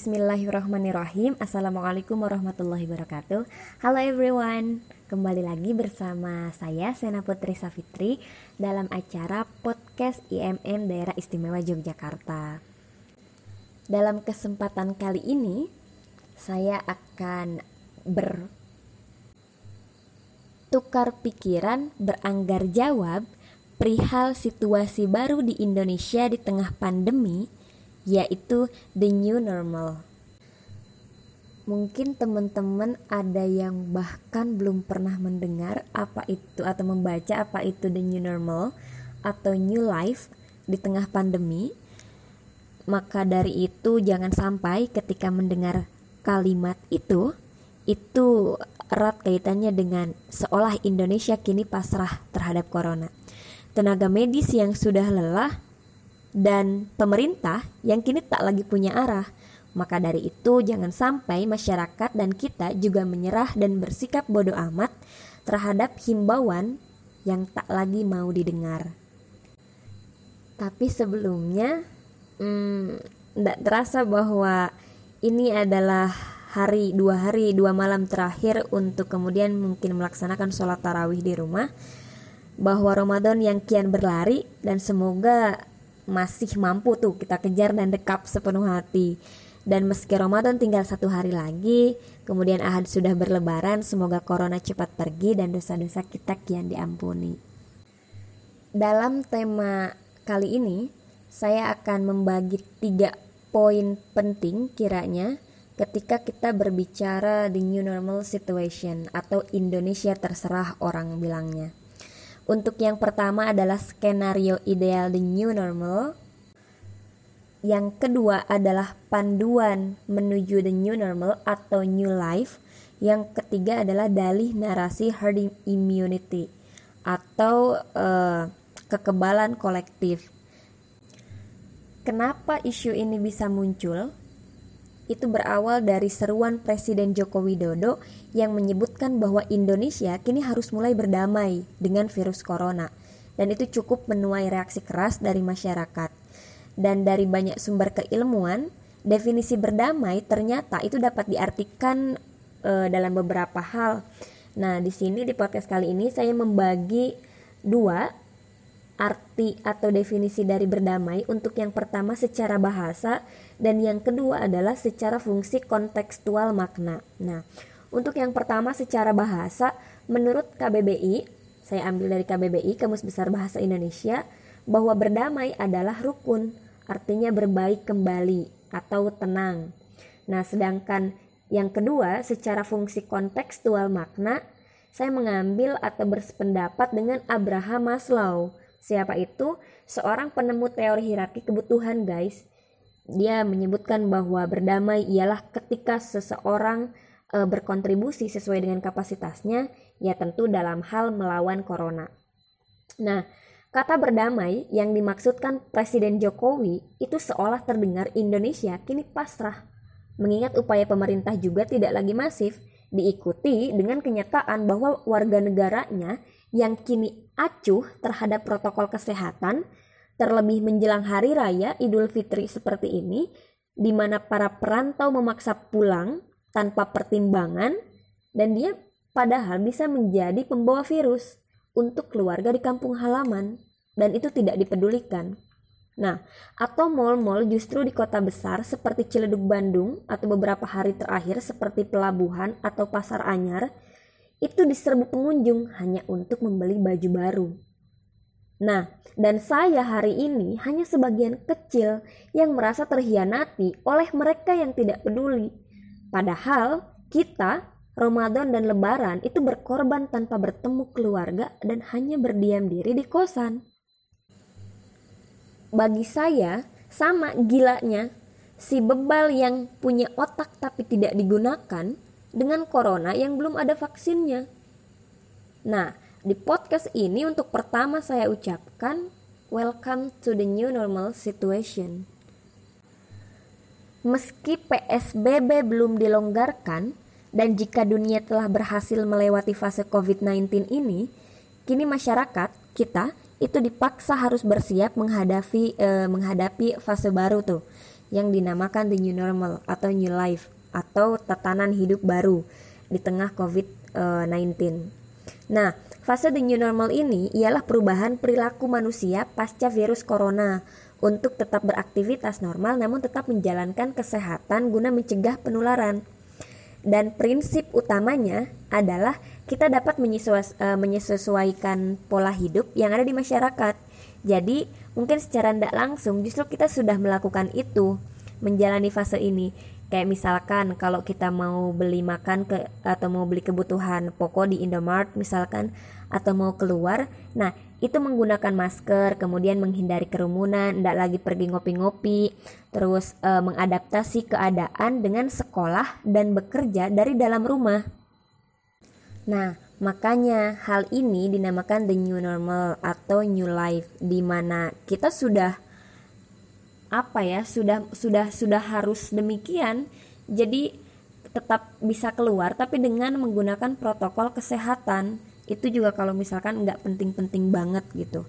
Bismillahirrahmanirrahim. Assalamualaikum warahmatullahi wabarakatuh. Halo everyone. Kembali lagi bersama saya Sena Putri Safitri Dalam acara podcast IMM Daerah Istimewa Yogyakarta. Dalam kesempatan kali ini Saya akan bertukar pikiran Beranggar jawab Perihal situasi baru di Indonesia di tengah pandemi yaitu the new normal. Mungkin teman-teman ada yang bahkan belum pernah mendengar apa itu atau membaca apa itu the new normal atau new life di tengah pandemi. Maka dari itu jangan sampai ketika mendengar kalimat itu itu erat kaitannya dengan seolah Indonesia kini pasrah terhadap corona. Tenaga medis yang sudah lelah dan pemerintah yang kini tak lagi punya arah. Maka dari itu jangan sampai masyarakat dan kita juga menyerah dan bersikap bodoh amat terhadap himbauan yang tak lagi mau didengar. Tapi sebelumnya, hmm, tidak terasa bahwa ini adalah hari dua hari dua malam terakhir untuk kemudian mungkin melaksanakan sholat tarawih di rumah bahwa Ramadan yang kian berlari dan semoga masih mampu tuh kita kejar dan dekap sepenuh hati. Dan meski Ramadan tinggal satu hari lagi, kemudian Ahad sudah berlebaran, semoga corona cepat pergi dan dosa-dosa kita kian diampuni. Dalam tema kali ini, saya akan membagi tiga poin penting kiranya ketika kita berbicara the new normal situation atau Indonesia terserah orang bilangnya. Untuk yang pertama adalah skenario ideal the new normal. Yang kedua adalah panduan menuju the new normal atau new life. Yang ketiga adalah dalih narasi herd immunity atau uh, kekebalan kolektif. Kenapa isu ini bisa muncul? Itu berawal dari seruan Presiden Joko Widodo yang menyebutkan bahwa Indonesia kini harus mulai berdamai dengan virus corona. Dan itu cukup menuai reaksi keras dari masyarakat. Dan dari banyak sumber keilmuan, definisi berdamai ternyata itu dapat diartikan e, dalam beberapa hal. Nah, di sini di podcast kali ini saya membagi dua arti atau definisi dari berdamai untuk yang pertama secara bahasa dan yang kedua adalah secara fungsi kontekstual makna. Nah, untuk yang pertama secara bahasa, menurut KBBI, saya ambil dari KBBI Kamus Besar Bahasa Indonesia, bahwa berdamai adalah rukun, artinya berbaik kembali atau tenang. Nah, sedangkan yang kedua secara fungsi kontekstual makna, saya mengambil atau bersependapat dengan Abraham Maslow Siapa itu? Seorang penemu teori hierarki kebutuhan, guys. Dia menyebutkan bahwa berdamai ialah ketika seseorang e, berkontribusi sesuai dengan kapasitasnya, ya tentu dalam hal melawan corona. Nah, kata berdamai yang dimaksudkan Presiden Jokowi itu seolah terdengar Indonesia kini pasrah. Mengingat upaya pemerintah juga tidak lagi masif, diikuti dengan kenyataan bahwa warga negaranya yang kini acuh terhadap protokol kesehatan, terlebih menjelang hari raya Idul Fitri seperti ini, di mana para perantau memaksa pulang tanpa pertimbangan, dan dia padahal bisa menjadi pembawa virus untuk keluarga di kampung halaman, dan itu tidak dipedulikan. Nah, atau mal-mal justru di kota besar seperti Ciledug Bandung atau beberapa hari terakhir seperti Pelabuhan atau Pasar Anyar itu diserbu pengunjung hanya untuk membeli baju baru. Nah, dan saya hari ini hanya sebagian kecil yang merasa terhianati oleh mereka yang tidak peduli. Padahal kita Ramadan dan Lebaran itu berkorban tanpa bertemu keluarga dan hanya berdiam diri di kosan bagi saya sama gilanya si bebal yang punya otak tapi tidak digunakan dengan corona yang belum ada vaksinnya. Nah, di podcast ini untuk pertama saya ucapkan welcome to the new normal situation. Meski PSBB belum dilonggarkan dan jika dunia telah berhasil melewati fase COVID-19 ini, kini masyarakat kita itu dipaksa harus bersiap menghadapi eh, menghadapi fase baru tuh yang dinamakan the new normal atau new life atau tatanan hidup baru di tengah COVID-19. Nah, fase the new normal ini ialah perubahan perilaku manusia pasca virus corona untuk tetap beraktivitas normal namun tetap menjalankan kesehatan guna mencegah penularan. Dan prinsip utamanya adalah kita dapat eh, menyesuaikan pola hidup yang ada di masyarakat. Jadi, mungkin secara tidak langsung justru kita sudah melakukan itu, menjalani fase ini. Kayak misalkan kalau kita mau beli makan ke atau mau beli kebutuhan pokok di Indomart misalkan atau mau keluar, nah itu menggunakan masker, kemudian menghindari kerumunan, tidak lagi pergi ngopi-ngopi, terus e, mengadaptasi keadaan dengan sekolah dan bekerja dari dalam rumah. Nah, makanya hal ini dinamakan the new normal atau new life di mana kita sudah apa ya sudah sudah sudah harus demikian. Jadi tetap bisa keluar tapi dengan menggunakan protokol kesehatan itu juga kalau misalkan nggak penting-penting banget gitu.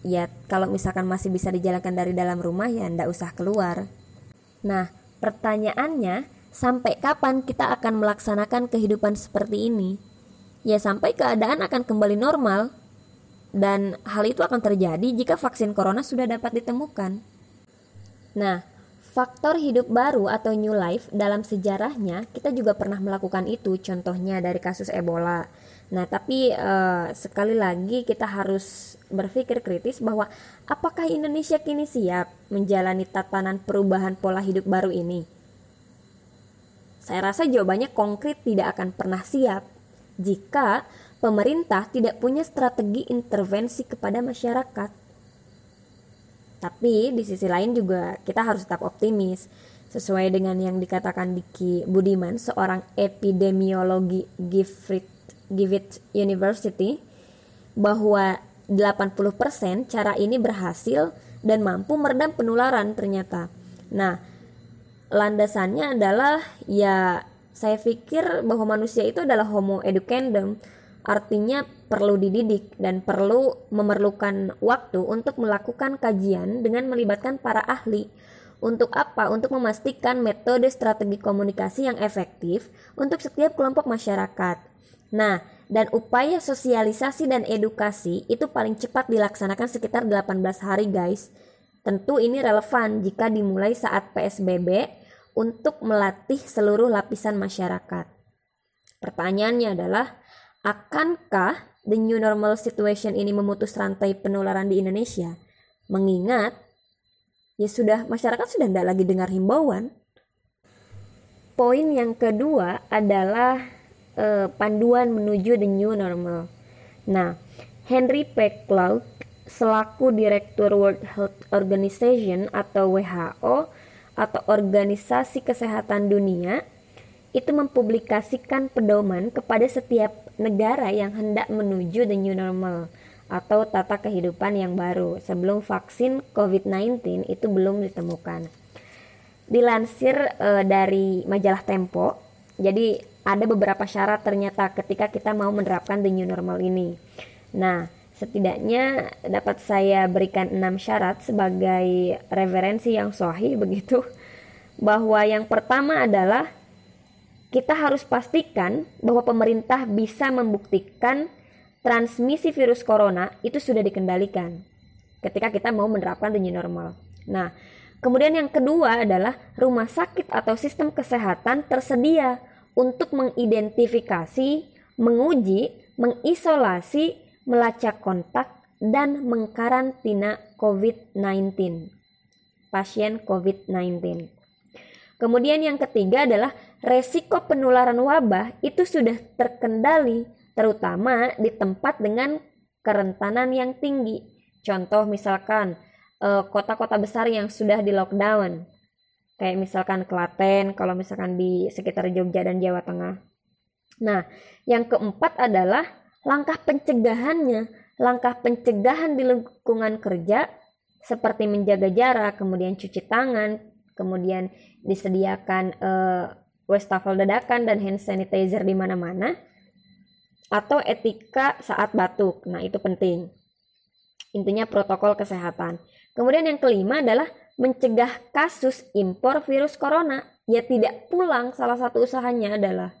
Ya kalau misalkan masih bisa dijalankan dari dalam rumah ya ndak usah keluar. Nah pertanyaannya sampai kapan kita akan melaksanakan kehidupan seperti ini? Ya sampai keadaan akan kembali normal. Dan hal itu akan terjadi jika vaksin corona sudah dapat ditemukan. Nah, faktor hidup baru atau new life dalam sejarahnya kita juga pernah melakukan itu, contohnya dari kasus Ebola. Nah, tapi uh, sekali lagi kita harus berpikir kritis bahwa apakah Indonesia kini siap menjalani tatanan perubahan pola hidup baru ini? Saya rasa jawabannya konkret tidak akan pernah siap jika pemerintah tidak punya strategi intervensi kepada masyarakat. Tapi di sisi lain juga kita harus tetap optimis sesuai dengan yang dikatakan Diki Budiman, seorang epidemiologi Griffith, Griffith University, bahwa 80% cara ini berhasil dan mampu meredam penularan ternyata. Nah, landasannya adalah ya saya pikir bahwa manusia itu adalah homo educandum artinya perlu dididik dan perlu memerlukan waktu untuk melakukan kajian dengan melibatkan para ahli. Untuk apa? Untuk memastikan metode strategi komunikasi yang efektif untuk setiap kelompok masyarakat. Nah, dan upaya sosialisasi dan edukasi itu paling cepat dilaksanakan sekitar 18 hari, guys. Tentu ini relevan jika dimulai saat PSBB untuk melatih seluruh lapisan masyarakat. Pertanyaannya adalah, Akankah the new normal situation ini memutus rantai penularan di Indonesia? Mengingat ya sudah masyarakat sudah tidak lagi dengar himbauan. Poin yang kedua adalah uh, panduan menuju the new normal. Nah, Henry P. Selaku Direktur World Health Organization atau WHO atau Organisasi Kesehatan Dunia itu mempublikasikan pedoman kepada setiap negara yang hendak menuju the new normal atau tata kehidupan yang baru sebelum vaksin COVID-19 itu belum ditemukan. Dilansir e, dari majalah Tempo, jadi ada beberapa syarat ternyata ketika kita mau menerapkan the new normal ini. Nah, setidaknya dapat saya berikan enam syarat sebagai referensi yang sahih begitu bahwa yang pertama adalah kita harus pastikan bahwa pemerintah bisa membuktikan transmisi virus corona itu sudah dikendalikan ketika kita mau menerapkan the normal. Nah, kemudian yang kedua adalah rumah sakit atau sistem kesehatan tersedia untuk mengidentifikasi, menguji, mengisolasi, melacak kontak, dan mengkarantina COVID-19. Pasien COVID-19. Kemudian yang ketiga adalah resiko penularan wabah itu sudah terkendali terutama di tempat dengan kerentanan yang tinggi. Contoh misalkan eh, kota-kota besar yang sudah di lockdown. Kayak misalkan Klaten, kalau misalkan di sekitar Jogja dan Jawa Tengah. Nah, yang keempat adalah langkah pencegahannya. Langkah pencegahan di lingkungan kerja seperti menjaga jarak, kemudian cuci tangan, kemudian disediakan uh, wastafel dadakan dan hand sanitizer di mana-mana atau etika saat batuk. Nah, itu penting. Intinya protokol kesehatan. Kemudian yang kelima adalah mencegah kasus impor virus corona. Ya tidak pulang, salah satu usahanya adalah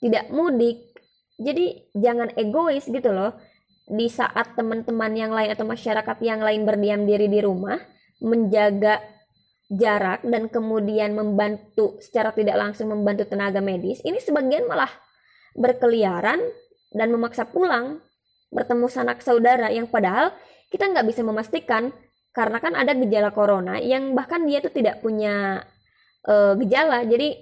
tidak mudik. Jadi jangan egois gitu loh. Di saat teman-teman yang lain atau masyarakat yang lain berdiam diri di rumah, menjaga jarak dan kemudian membantu secara tidak langsung membantu tenaga medis, ini sebagian malah berkeliaran dan memaksa pulang bertemu sanak saudara yang padahal kita nggak bisa memastikan karena kan ada gejala corona yang bahkan dia tuh tidak punya uh, gejala jadi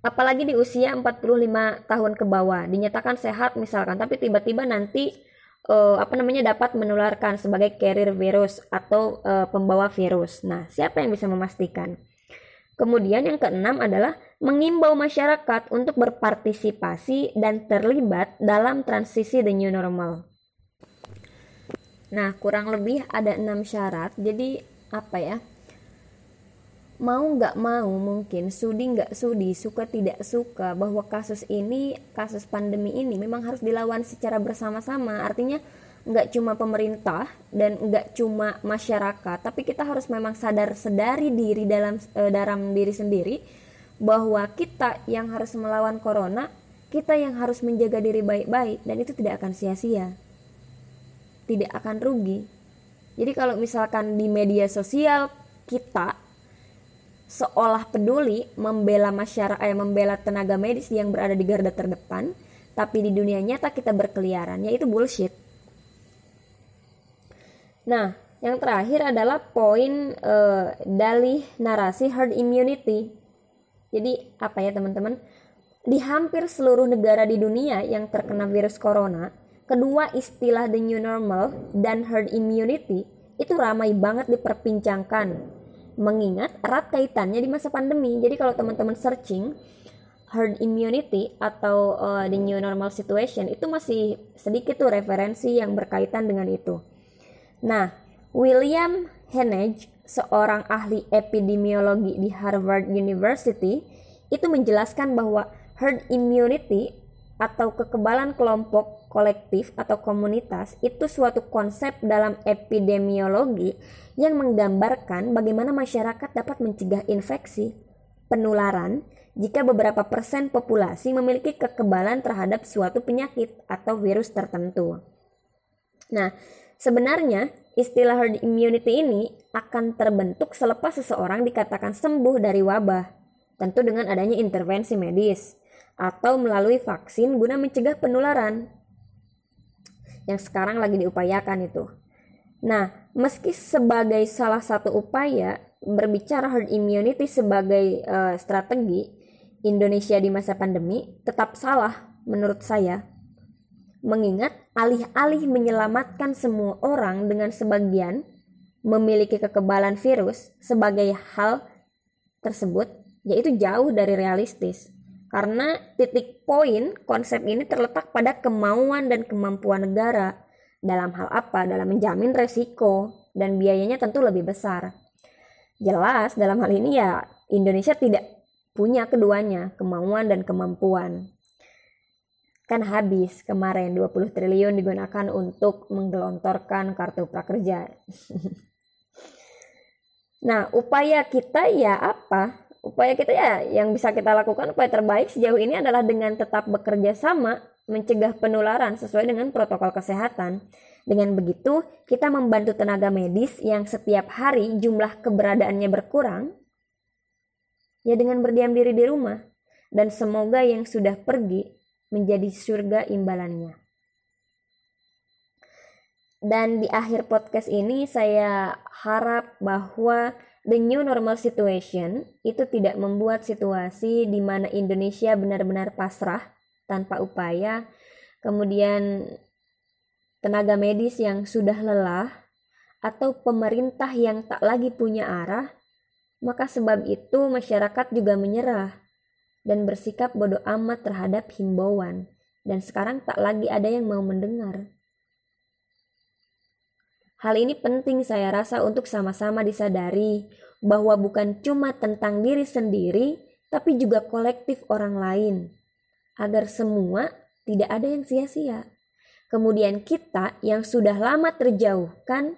apalagi di usia 45 tahun ke bawah dinyatakan sehat misalkan tapi tiba-tiba nanti uh, apa namanya dapat menularkan sebagai carrier virus atau uh, pembawa virus. Nah, siapa yang bisa memastikan? Kemudian yang keenam adalah mengimbau masyarakat untuk berpartisipasi dan terlibat dalam transisi the new normal. Nah, kurang lebih ada enam syarat. Jadi apa ya? Mau nggak mau mungkin, sudi nggak sudi, suka tidak suka bahwa kasus ini, kasus pandemi ini memang harus dilawan secara bersama-sama. Artinya nggak cuma pemerintah dan nggak cuma masyarakat tapi kita harus memang sadar sedari diri dalam e, dalam diri sendiri bahwa kita yang harus melawan corona kita yang harus menjaga diri baik-baik dan itu tidak akan sia-sia. Tidak akan rugi. Jadi kalau misalkan di media sosial kita seolah peduli membela masyarakat eh, membela tenaga medis yang berada di garda terdepan tapi di dunia nyata kita berkeliaran yaitu bullshit. Nah, yang terakhir adalah poin uh, dalih narasi herd immunity. Jadi apa ya teman-teman? Di hampir seluruh negara di dunia yang terkena virus corona, kedua istilah the new normal dan herd immunity itu ramai banget diperbincangkan. Mengingat erat kaitannya di masa pandemi. Jadi kalau teman-teman searching herd immunity atau uh, the new normal situation itu masih sedikit tuh referensi yang berkaitan dengan itu. Nah, William Hennig, seorang ahli epidemiologi di Harvard University, itu menjelaskan bahwa herd immunity atau kekebalan kelompok kolektif atau komunitas itu suatu konsep dalam epidemiologi yang menggambarkan bagaimana masyarakat dapat mencegah infeksi, penularan, jika beberapa persen populasi memiliki kekebalan terhadap suatu penyakit atau virus tertentu. Nah, Sebenarnya, istilah herd immunity ini akan terbentuk selepas seseorang dikatakan sembuh dari wabah, tentu dengan adanya intervensi medis atau melalui vaksin guna mencegah penularan yang sekarang lagi diupayakan itu. Nah, meski sebagai salah satu upaya berbicara herd immunity sebagai uh, strategi Indonesia di masa pandemi tetap salah menurut saya Mengingat alih-alih menyelamatkan semua orang dengan sebagian memiliki kekebalan virus sebagai hal tersebut, yaitu jauh dari realistis. Karena titik poin konsep ini terletak pada kemauan dan kemampuan negara dalam hal apa? Dalam menjamin resiko dan biayanya tentu lebih besar. Jelas dalam hal ini ya Indonesia tidak punya keduanya, kemauan dan kemampuan kan habis kemarin 20 triliun digunakan untuk menggelontorkan kartu prakerja. nah, upaya kita ya apa? Upaya kita ya yang bisa kita lakukan upaya terbaik sejauh ini adalah dengan tetap bekerja sama mencegah penularan sesuai dengan protokol kesehatan. Dengan begitu, kita membantu tenaga medis yang setiap hari jumlah keberadaannya berkurang ya dengan berdiam diri di rumah. Dan semoga yang sudah pergi menjadi surga imbalannya. Dan di akhir podcast ini saya harap bahwa the new normal situation itu tidak membuat situasi di mana Indonesia benar-benar pasrah tanpa upaya, kemudian tenaga medis yang sudah lelah atau pemerintah yang tak lagi punya arah, maka sebab itu masyarakat juga menyerah dan bersikap bodoh amat terhadap himbauan, dan sekarang tak lagi ada yang mau mendengar. Hal ini penting saya rasa untuk sama-sama disadari bahwa bukan cuma tentang diri sendiri, tapi juga kolektif orang lain, agar semua tidak ada yang sia-sia. Kemudian kita yang sudah lama terjauhkan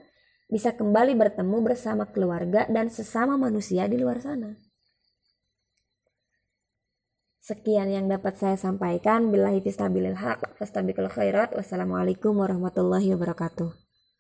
bisa kembali bertemu bersama keluarga dan sesama manusia di luar sana. Sekian yang dapat saya sampaikan. Billahi fistabilil haq, fastabiqul khairat. Wassalamualaikum warahmatullahi wabarakatuh.